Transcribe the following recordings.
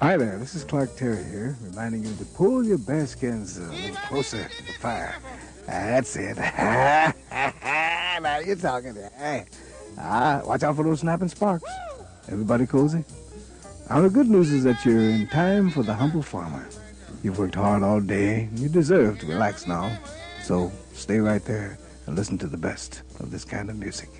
Hi there, this is Clark Terry here, reminding you to pull your bearskins a little closer to the fire. That's it. now you're talking. Hey. Ah, watch out for those snapping sparks. Everybody cozy? Now the good news is that you're in time for the humble farmer. You've worked hard all day, and you deserve to relax now. So stay right there and listen to the best of this kind of music.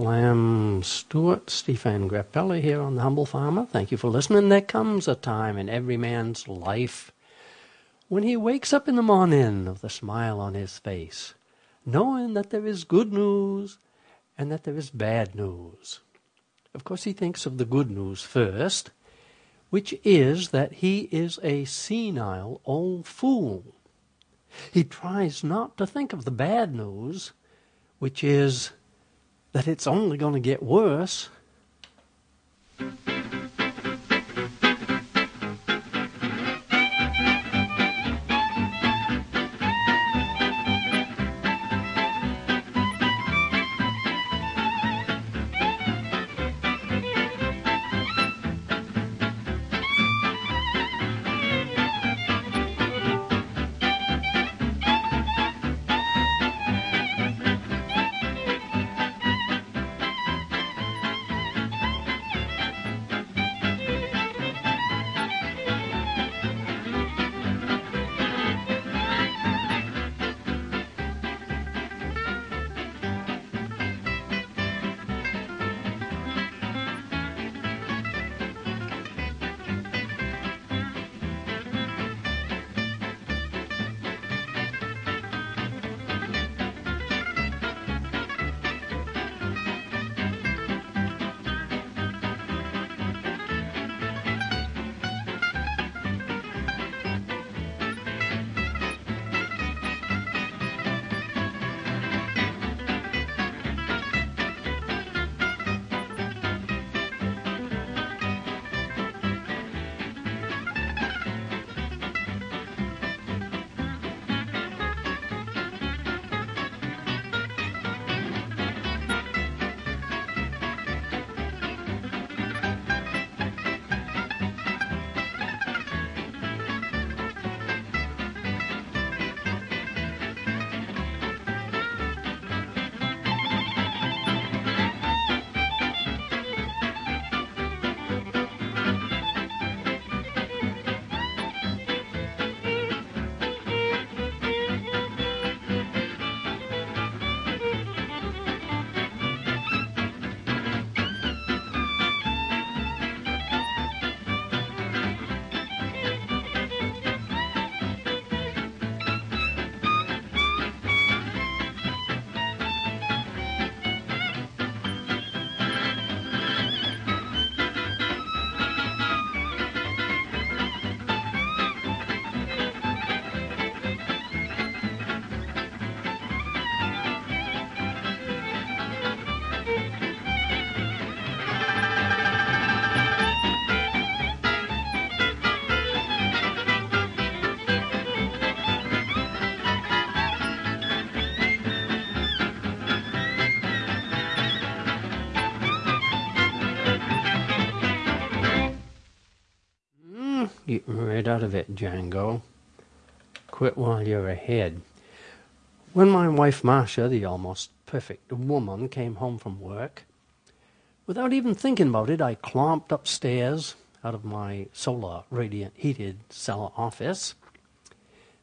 Slam Stewart, Stephen Grappelli here on The Humble Farmer. Thank you for listening. There comes a time in every man's life when he wakes up in the morning with a smile on his face, knowing that there is good news and that there is bad news. Of course, he thinks of the good news first, which is that he is a senile old fool. He tries not to think of the bad news, which is that it's only going to get worse. Right out of it, Django. Quit while you're ahead. When my wife Marcia, the almost perfect woman, came home from work, without even thinking about it, I clomped upstairs out of my solar radiant heated cellar office,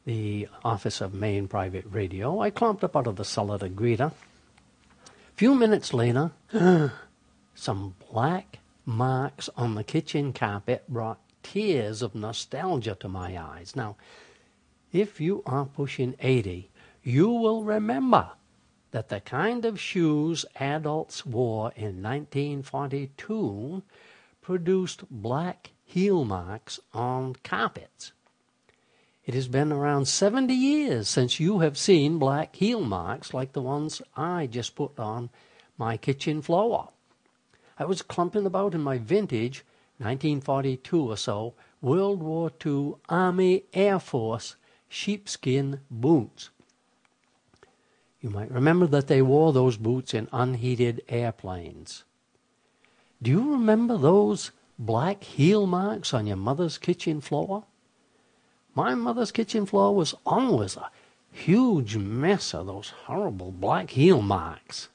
the office of Maine Private Radio. I clomped up out of the cellar to greet her. Few minutes later, some black marks on the kitchen carpet brought tears of nostalgia to my eyes. Now, if you are pushing 80, you will remember that the kind of shoes adults wore in 1942 produced black heel marks on carpets. It has been around 70 years since you have seen black heel marks like the ones I just put on my kitchen floor. I was clumping about in my vintage 1942 or so, World War II Army Air Force sheepskin boots. You might remember that they wore those boots in unheated airplanes. Do you remember those black heel marks on your mother's kitchen floor? My mother's kitchen floor was always a huge mess of those horrible black heel marks.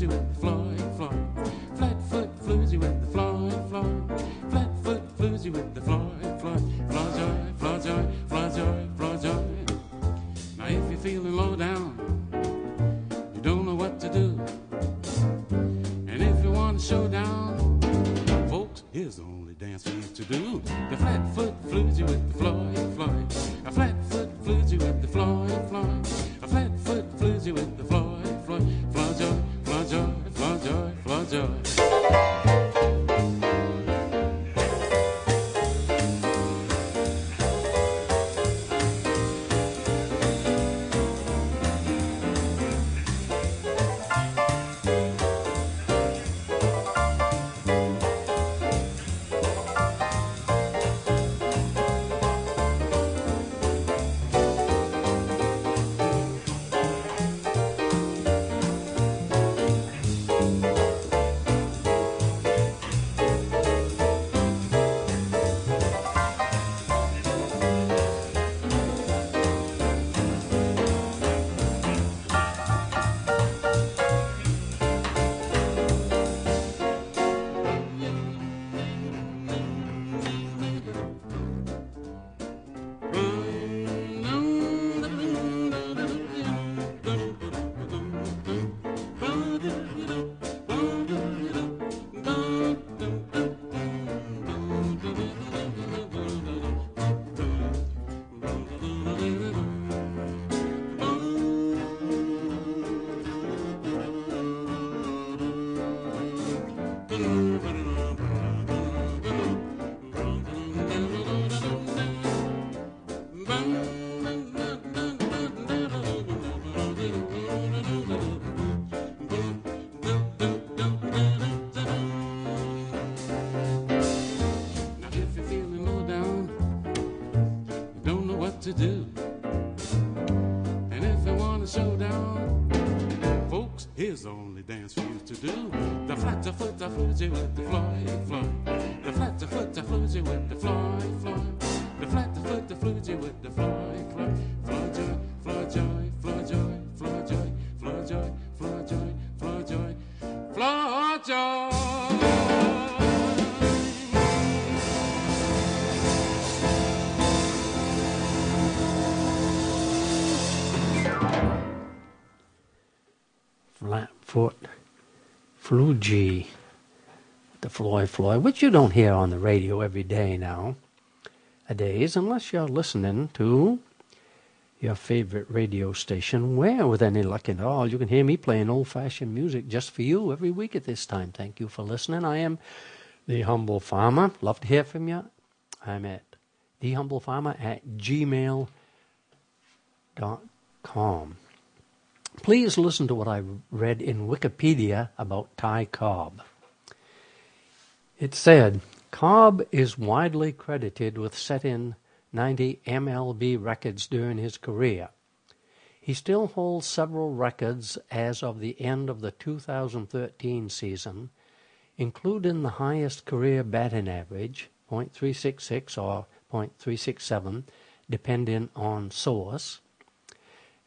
as you flow. Here's the only dance for you to do. The flatter foot floozy with the fly, fly. The flatter foot floozy with the fly, Floogie, the Floy Floy, which you don't hear on the radio every day now, a days, unless you're listening to your favorite radio station, where, with any luck at all, you can hear me playing old-fashioned music just for you every week at this time. Thank you for listening. I am the Humble Farmer. Love to hear from you. I'm at thehumblefarmer at gmail.com. Please listen to what I read in Wikipedia about Ty Cobb. It said, Cobb is widely credited with setting 90 MLB records during his career. He still holds several records as of the end of the 2013 season, including the highest career batting average, .366 or .367, depending on source,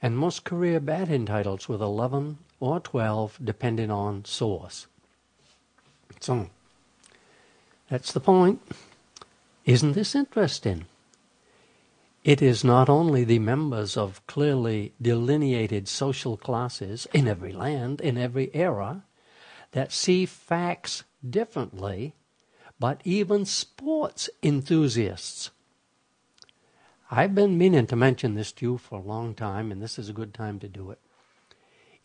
and most career batting titles with 11 or 12, depending on source. So, that's the point. Isn't this interesting? It is not only the members of clearly delineated social classes in every land, in every era, that see facts differently, but even sports enthusiasts. I've been meaning to mention this to you for a long time, and this is a good time to do it.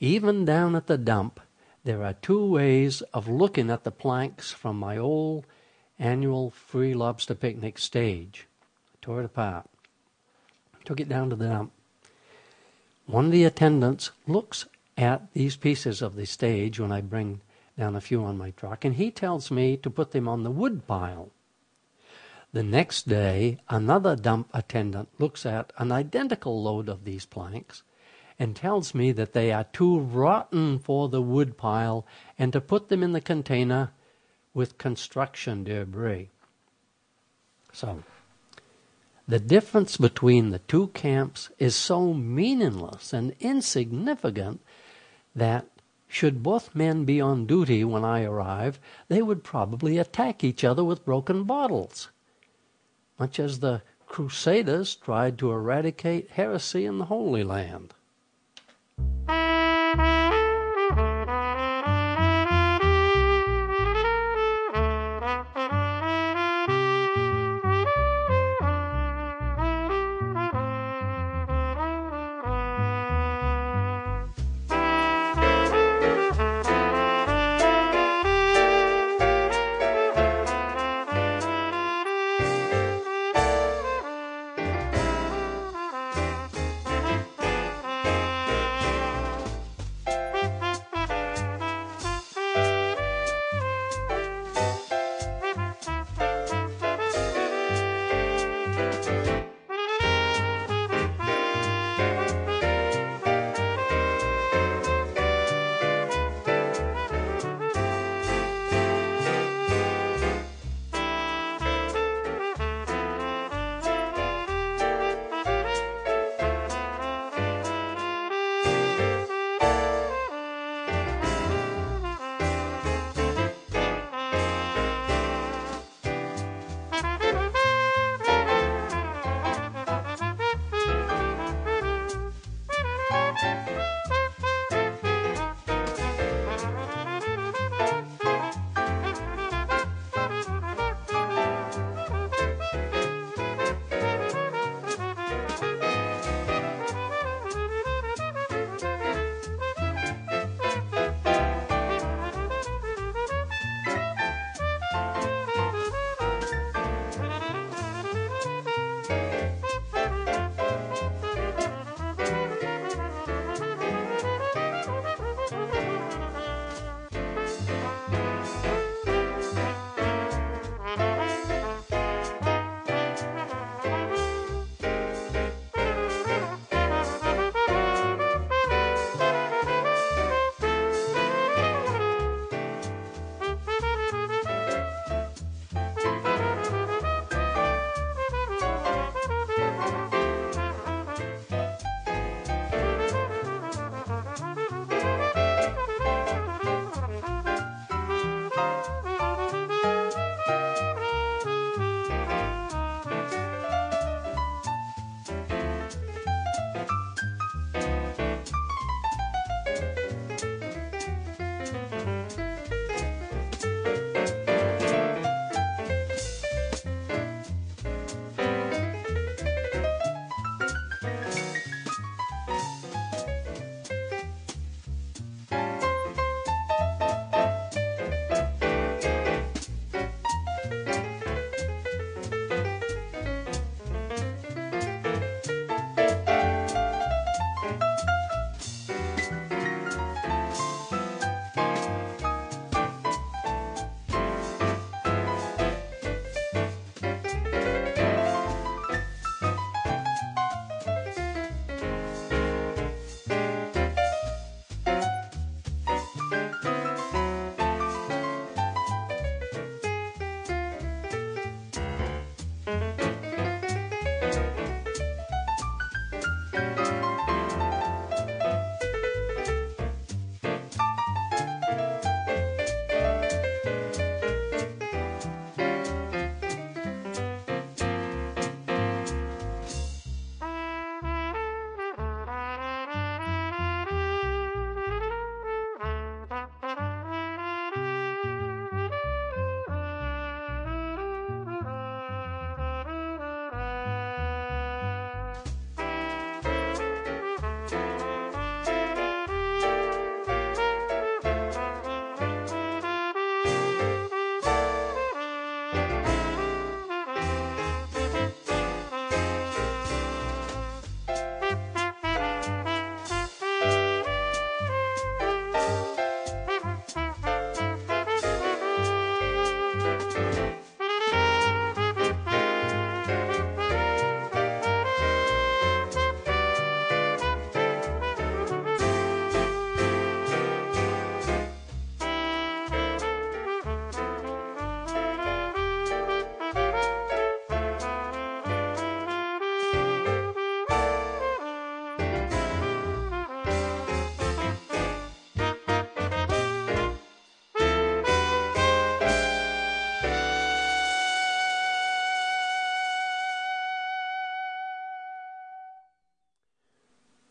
Even down at the dump, there are two ways of looking at the planks from my old annual free lobster picnic stage. I tore it apart, took it down to the dump. One of the attendants looks at these pieces of the stage when I bring down a few on my truck, and he tells me to put them on the wood pile. The next day, another dump attendant looks at an identical load of these planks and tells me that they are too rotten for the wood pile and to put them in the container with construction debris. So, the difference between the two camps is so meaningless and insignificant that Should both men be on duty when I arrive, they would probably attack each other with broken bottles, much as the Crusaders tried to eradicate heresy in the Holy Land.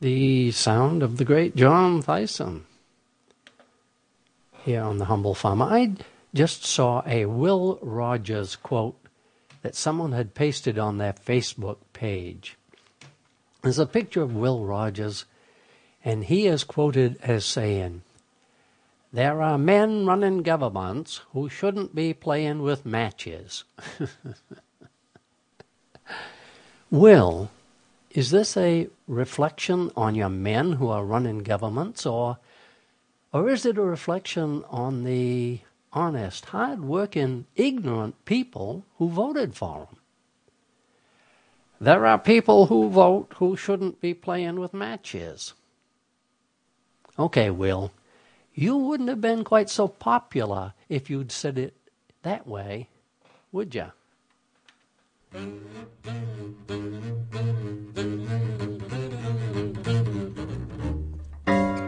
The sound of the great John Thiessen here on The Humble Farmer. I just saw a Will Rogers quote that someone had pasted on their Facebook page. There's a picture of Will Rogers, and he is quoted as saying, There are men running governments who shouldn't be playing with matches. Will, is this a reflection on your men who are running governments, or, or is it a reflection on the honest, hard-working, ignorant people who voted for them? There are people who vote who shouldn't be playing with matches. Okay, Will, you wouldn't have been quite so popular if you'd said it that way, would you? thank you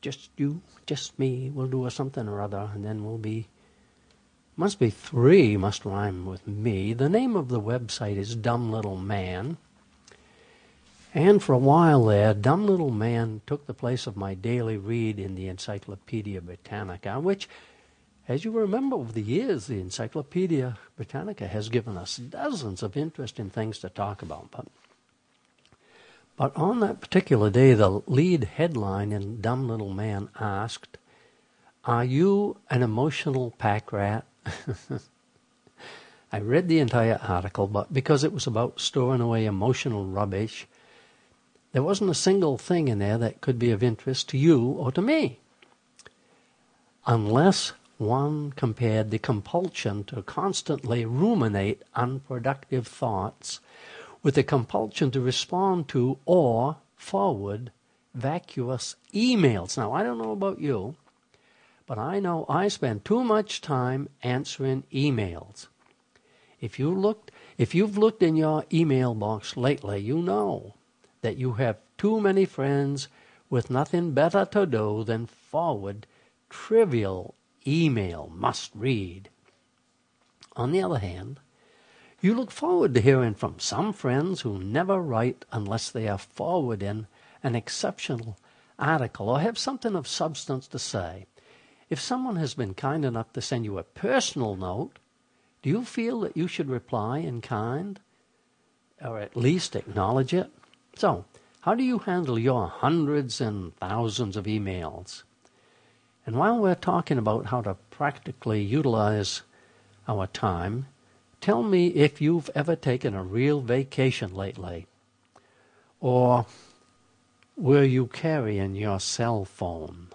just you, just me. We'll do a something or other, and then we'll be. Must be three, must rhyme with me. The name of the website is Dumb Little Man. And for a while there, Dumb Little Man took the place of my daily read in the Encyclopedia Britannica, which, as you remember over the years, the Encyclopedia Britannica has given us dozens of interesting things to talk about. But, but on that particular day, the lead headline in Dumb Little Man asked, Are you an emotional pack rat? I read the entire article, but because it was about storing away emotional rubbish, there wasn't a single thing in there that could be of interest to you or to me. Unless one compared the compulsion to constantly ruminate unproductive thoughts with the compulsion to respond to or forward vacuous emails. Now, I don't know about you, but I know I spend too much time answering emails. If you looked if you've looked in your email box lately, you know that you have too many friends with nothing better to do than forward trivial email must read. On the other hand, you look forward to hearing from some friends who never write unless they are forwarding an exceptional article or have something of substance to say. If someone has been kind enough to send you a personal note, do you feel that you should reply in kind or at least acknowledge it? So, how do you handle your hundreds and thousands of emails? And while we're talking about how to practically utilize our time, tell me if you've ever taken a real vacation lately. Or were you carrying your cell phone?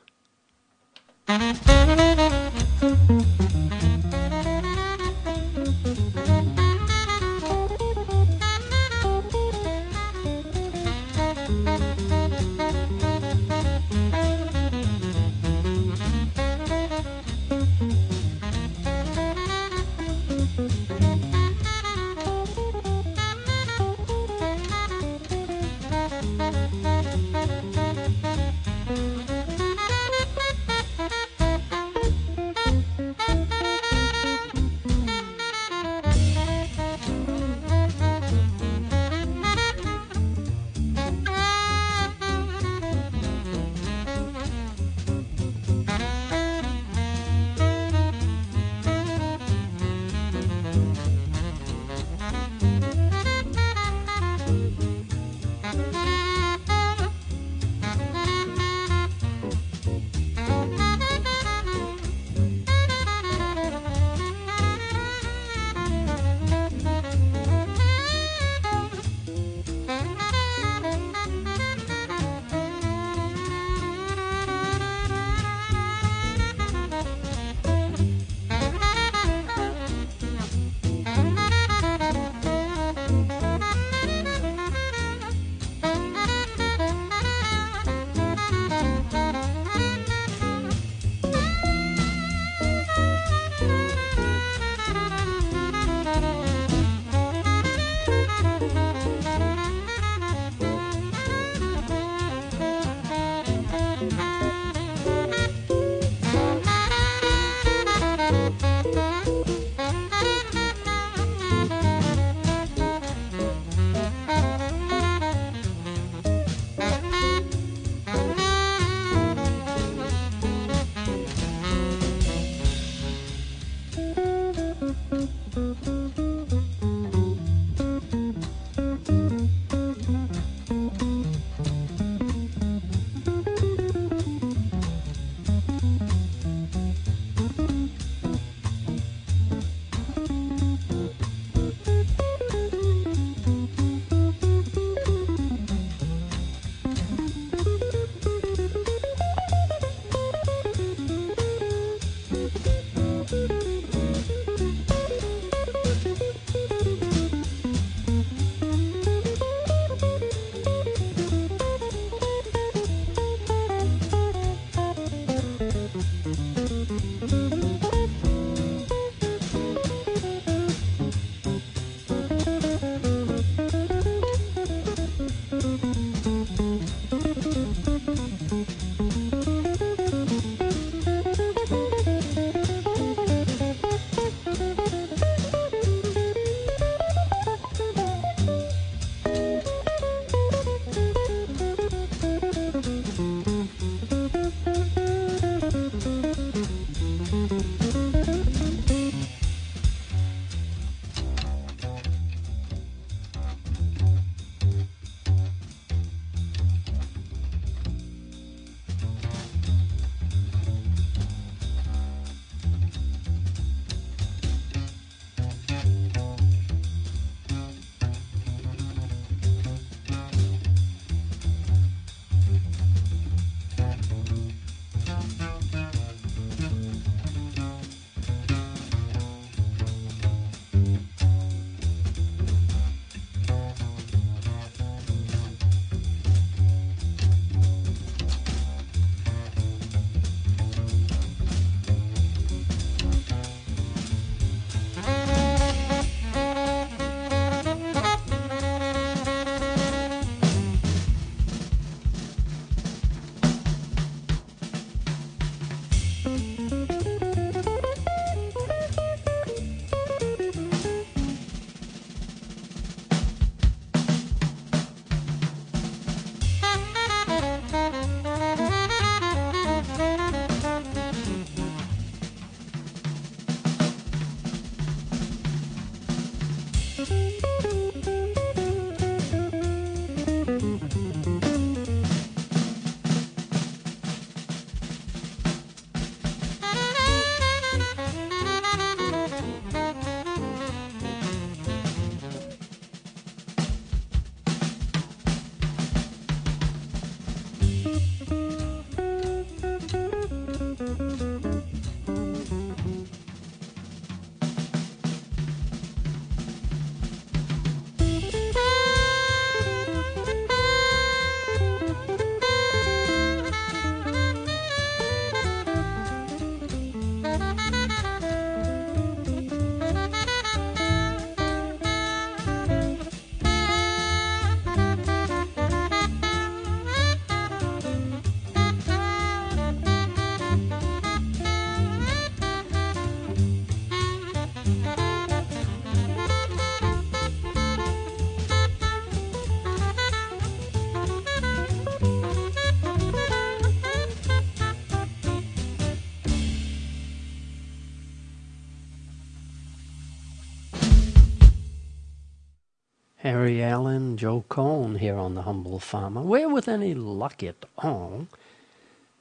Harry Allen, Joe Cohn here on The Humble Farmer. Where, with any luck at all,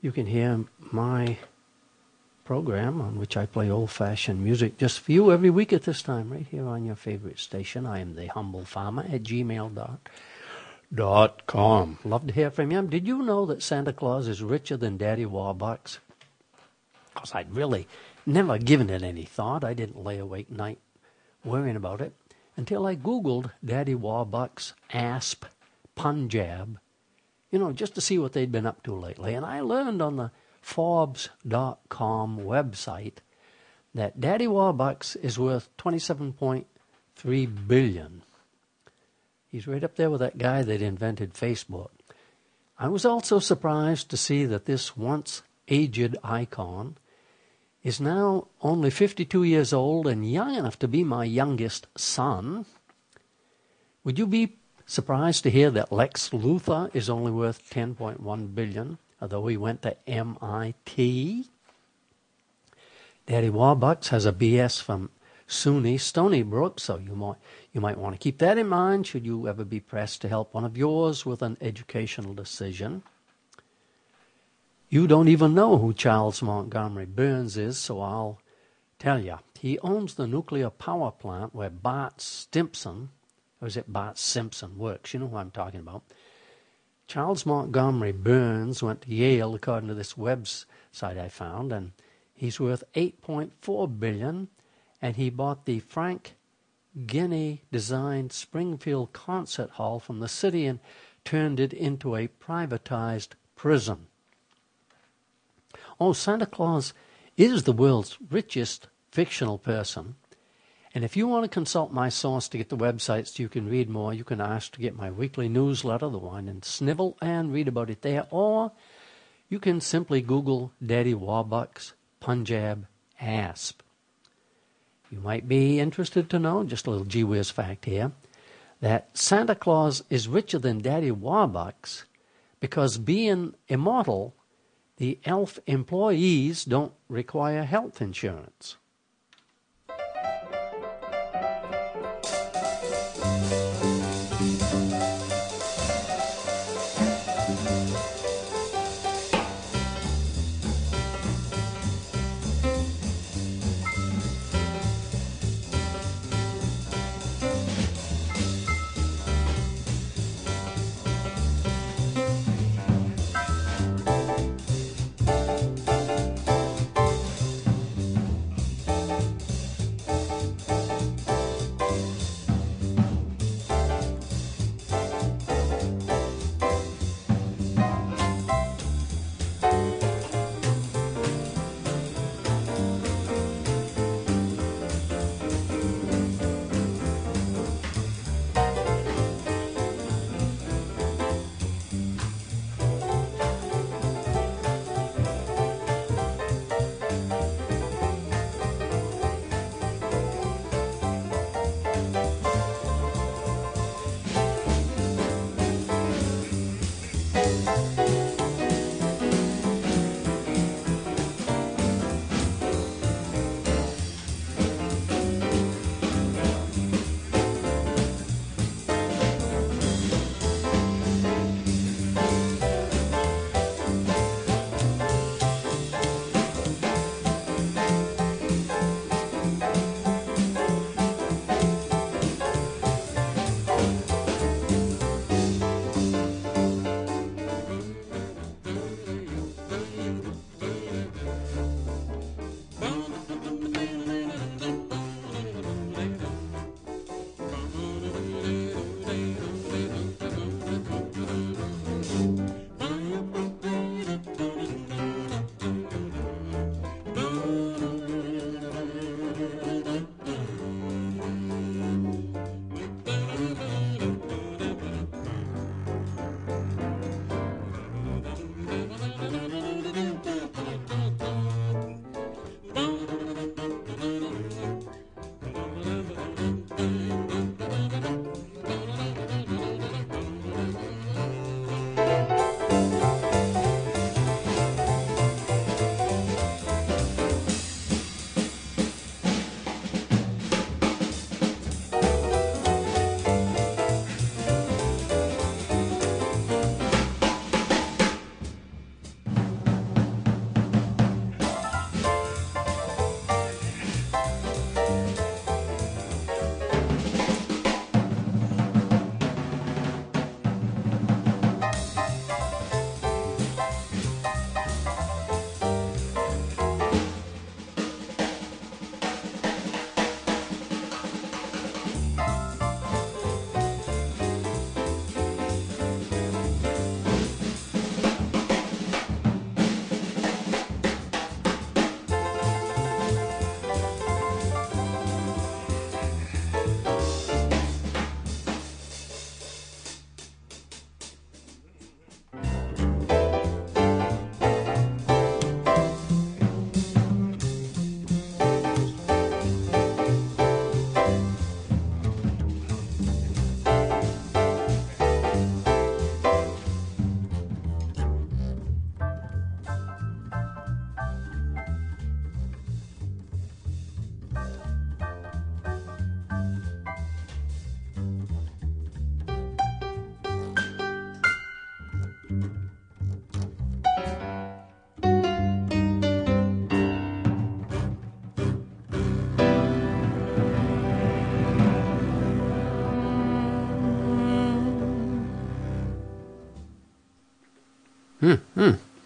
you can hear my program on which I play old fashioned music just for you every week at this time, right here on your favorite station. I am The Humble Farmer at gmail.com. Dot com. Love to hear from you. Did you know that Santa Claus is richer than Daddy Warbucks? Because I'd really never given it any thought. I didn't lay awake night worrying about it until I Googled Daddy Warbucks ASP Punjab, you know, just to see what they'd been up to lately. And I learned on the Forbes.com website that Daddy Warbucks is worth 27.3 billion. He's right up there with that guy that invented Facebook. I was also surprised to see that this once aged icon is now only 52 years old and young enough to be my youngest son. Would you be surprised to hear that Lex Luthor is only worth 10.1 billion, although he went to MIT? Daddy Warbucks has a BS from SUNY Stony Brook, so you might you might want to keep that in mind should you ever be pressed to help one of yours with an educational decision. You don't even know who Charles Montgomery Burns is, so I'll tell you. He owns the nuclear power plant where Bart Stimpson, or is it Bart Simpson, works. You know who I'm talking about. Charles Montgomery Burns went to Yale, according to this website I found, and he's worth 8.4 billion. And he bought the Frank Gehry designed Springfield Concert Hall from the city and turned it into a privatized prison. Oh, Santa Claus is the world's richest fictional person. And if you want to consult my source to get the websites so you can read more, you can ask to get my weekly newsletter, The Whine and Snivel, and read about it there. Or you can simply Google Daddy Warbucks Punjab ASP. You might be interested to know, just a little gee whiz fact here, that Santa Claus is richer than Daddy Warbucks because being immortal the ELF employees don't require health insurance.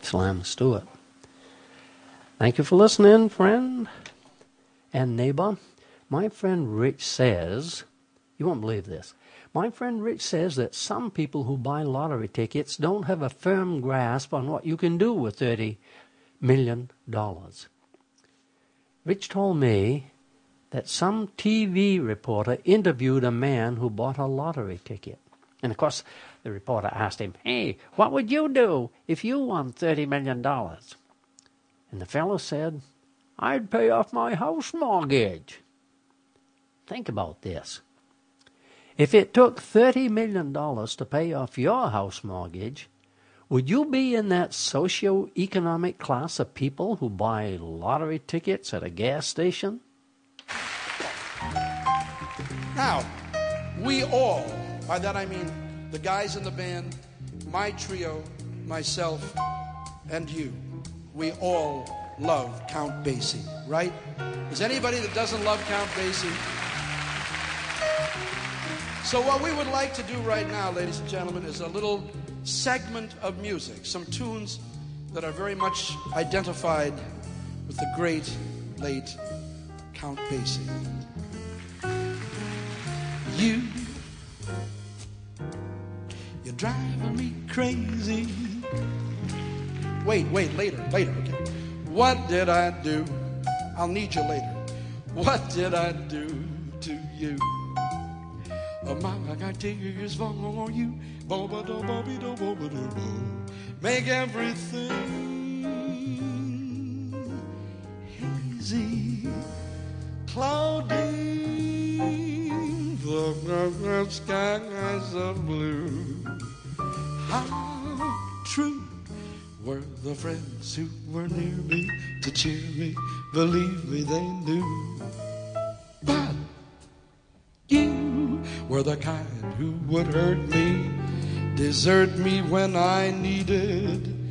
Slam Stewart. Thank you for listening, friend and neighbor. My friend Rich says, you won't believe this. My friend Rich says that some people who buy lottery tickets don't have a firm grasp on what you can do with $30 million. Rich told me that some TV reporter interviewed a man who bought a lottery ticket. And of course, the reporter asked him, Hey, what would you do if you won $30 million? And the fellow said, I'd pay off my house mortgage. Think about this. If it took $30 million to pay off your house mortgage, would you be in that socio-economic class of people who buy lottery tickets at a gas station? Now, we all, by that I mean the guys in the band, my trio, myself, and you, we all love Count Basie, right? Is anybody that doesn't love Count Basie? So, what we would like to do right now, ladies and gentlemen, is a little segment of music, some tunes that are very much identified with the great late Count Basie. You, you're driving me crazy. Wait, wait, later, later, okay. What did I do? I'll need you later. What did I do to you? Oh, mama, I got tears for you. Make everything hazy, cloudy, the skies of blue. How true were the friends who were near me to cheer me? Believe me, they knew. But you were the kind who would hurt me, desert me when I needed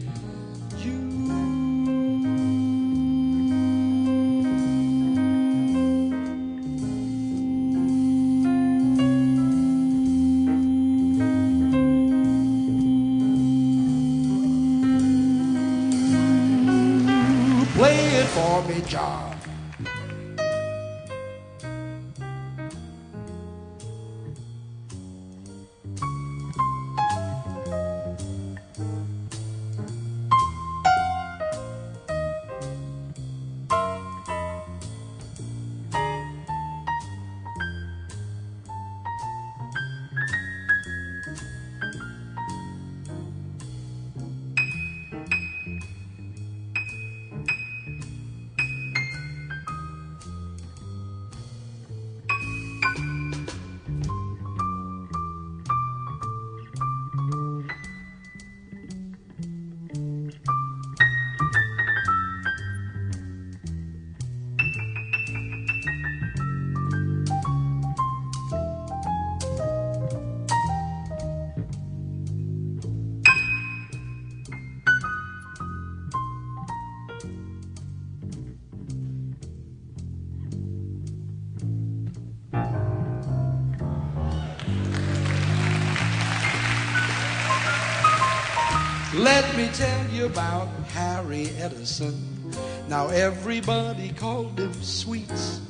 Edison. Now everybody called him Sweets.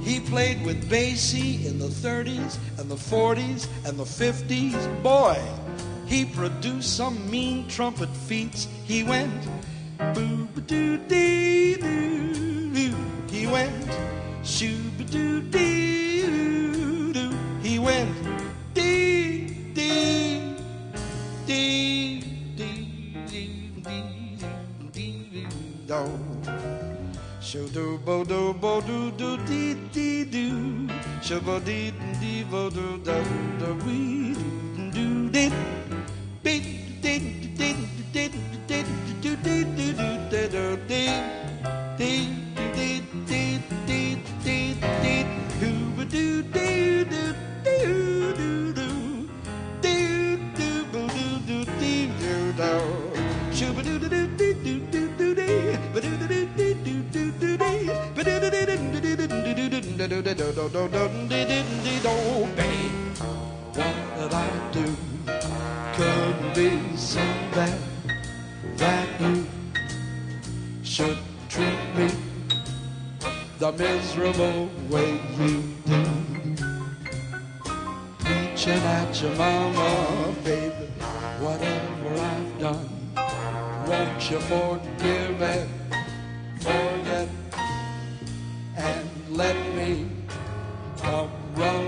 He played with Basie in the 30s and the 40s and the 50s. Boy, he produced some mean trumpet feats. He went boo doo dee doo doo. He went shoo doo dee doo doo. He went Sho do bo do bo do do dee dee do. Sho bo dee dee bo do do do wee do do dee. Beep dee dee dee dee dee do do do do dee. Dee do. What did I do? Couldn't be so bad that you should treat me the miserable way you do. Reaching at your mama, baby, whatever I've done, won't you forgive it? Let me come running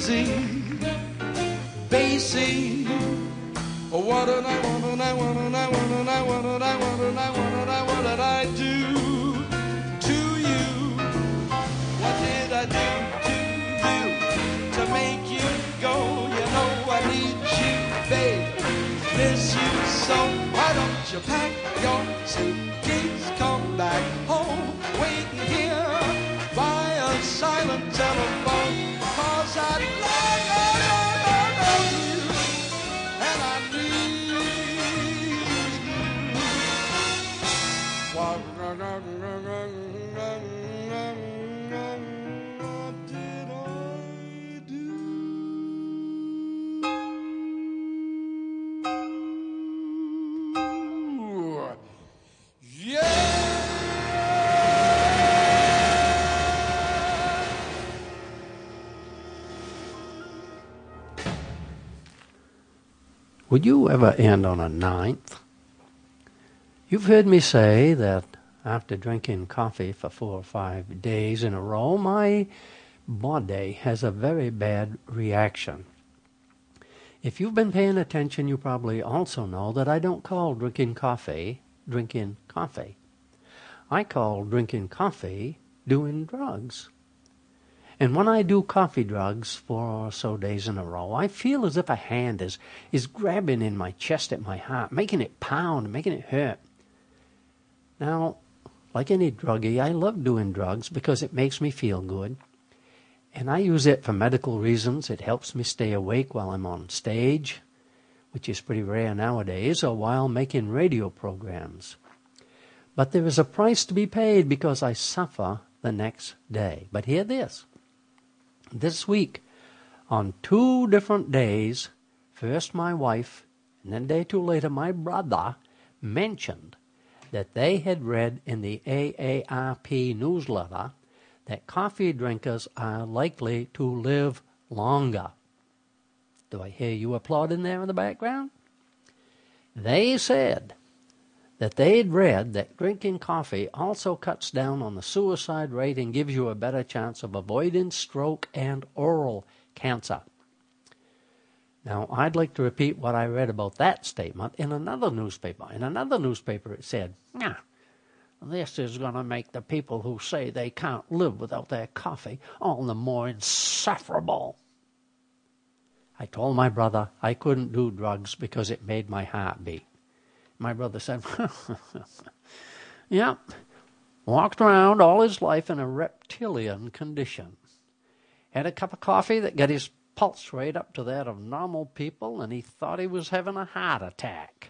crazy, Basie. Oh, what did I want and I want and I want and I want and I want and I want and I what did I do to you? What did I do to you to make you go? You know I need you, babe. Miss you so. Why don't you pack your Would you ever end on a ninth? You've heard me say that after drinking coffee for four or five days in a row, my body has a very bad reaction. If you've been paying attention, you probably also know that I don't call drinking coffee drinking coffee. I call drinking coffee doing drugs. And when I do coffee drugs four or so days in a row, I feel as if a hand is, is grabbing in my chest at my heart, making it pound, making it hurt. Now, like any druggie, I love doing drugs because it makes me feel good. And I use it for medical reasons. It helps me stay awake while I'm on stage, which is pretty rare nowadays, or while making radio programs. But there is a price to be paid because I suffer the next day. But hear this. This week, on two different days, first my wife, and then day two later my brother, mentioned that they had read in the AARP newsletter that coffee drinkers are likely to live longer. Do I hear you applauding there in the background? They said that they'd read that drinking coffee also cuts down on the suicide rate and gives you a better chance of avoiding stroke and oral cancer. Now, I'd like to repeat what I read about that statement in another newspaper. In another newspaper, it said, nah, this is going to make the people who say they can't live without their coffee all the more insufferable. I told my brother I couldn't do drugs because it made my heart beat. My brother said, Yep, walked around all his life in a reptilian condition. Had a cup of coffee that got his pulse rate up to that of normal people, and he thought he was having a heart attack.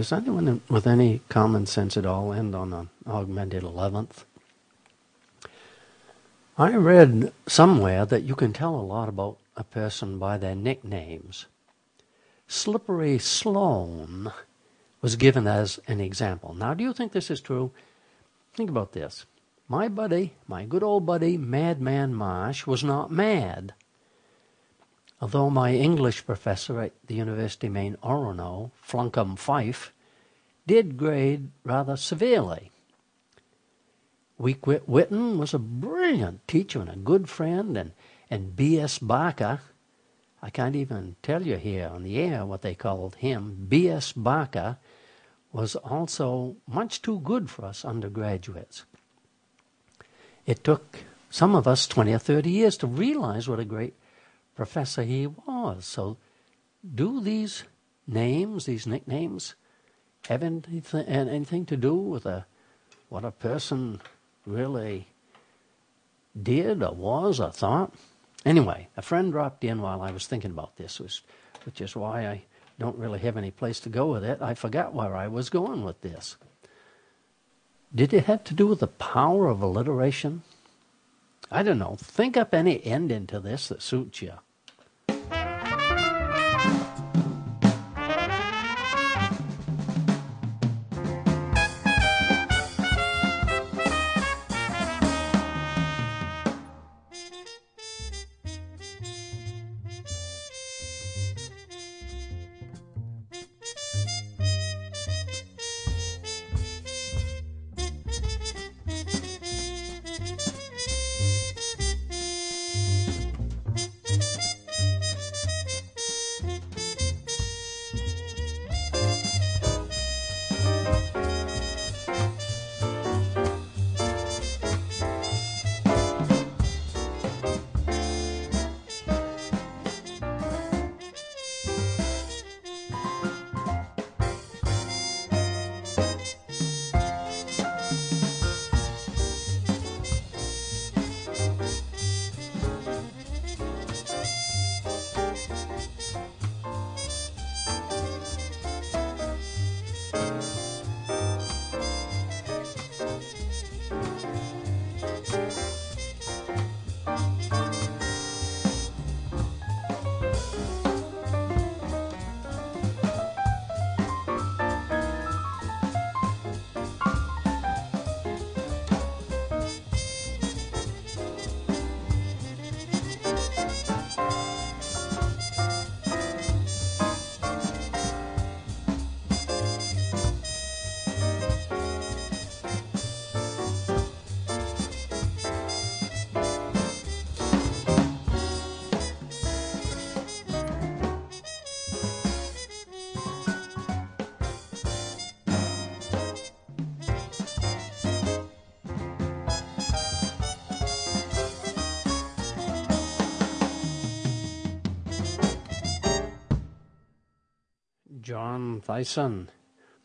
Does anyone with any common sense at all end on an augmented 11th? I read somewhere that you can tell a lot about a person by their nicknames. Slippery Sloan was given as an example. Now, do you think this is true? Think about this. My buddy, my good old buddy, Madman Marsh, was not mad. Although my English professor at the University of Maine, Orono, Flunkum Fife, did grade rather severely. Weequit Witten was a brilliant teacher and a good friend, and, and B.S. Barker, I can't even tell you here on the air what they called him. B.S. Barker was also much too good for us undergraduates. It took some of us 20 or 30 years to realize what a great professor he was. So, do these names, these nicknames, have anything, anything to do with a, what a person really did or was or thought. Anyway, a friend dropped in while I was thinking about this, which is why I don't really have any place to go with it. I forgot where I was going with this. Did it have to do with the power of alliteration? I don't know. Think up any ending to this that suits you.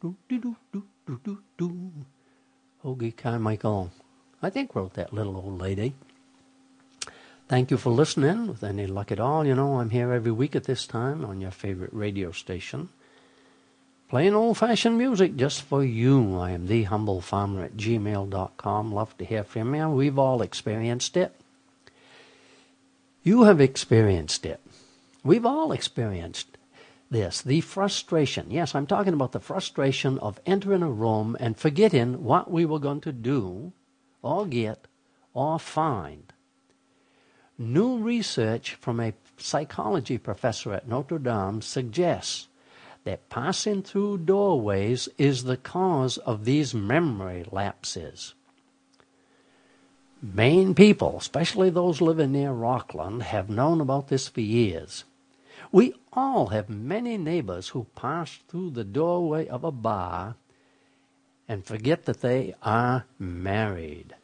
Do, do, do. Hoagy Carmichael, I think, wrote that little old lady. Thank you for listening. With any luck at all, you know I'm here every week at this time on your favorite radio station. Playing old fashioned music just for you. I am the humble farmer at gmail.com. Love to hear from you. We've all experienced it. You have experienced it. We've all experienced this the frustration. Yes, I'm talking about the frustration of entering a room and forgetting what we were going to do, or get, or find. New research from a psychology professor at Notre Dame suggests that passing through doorways is the cause of these memory lapses. Maine people, especially those living near Rockland, have known about this for years. We all have many neighbors who pass through the doorway of a bar and forget that they are married.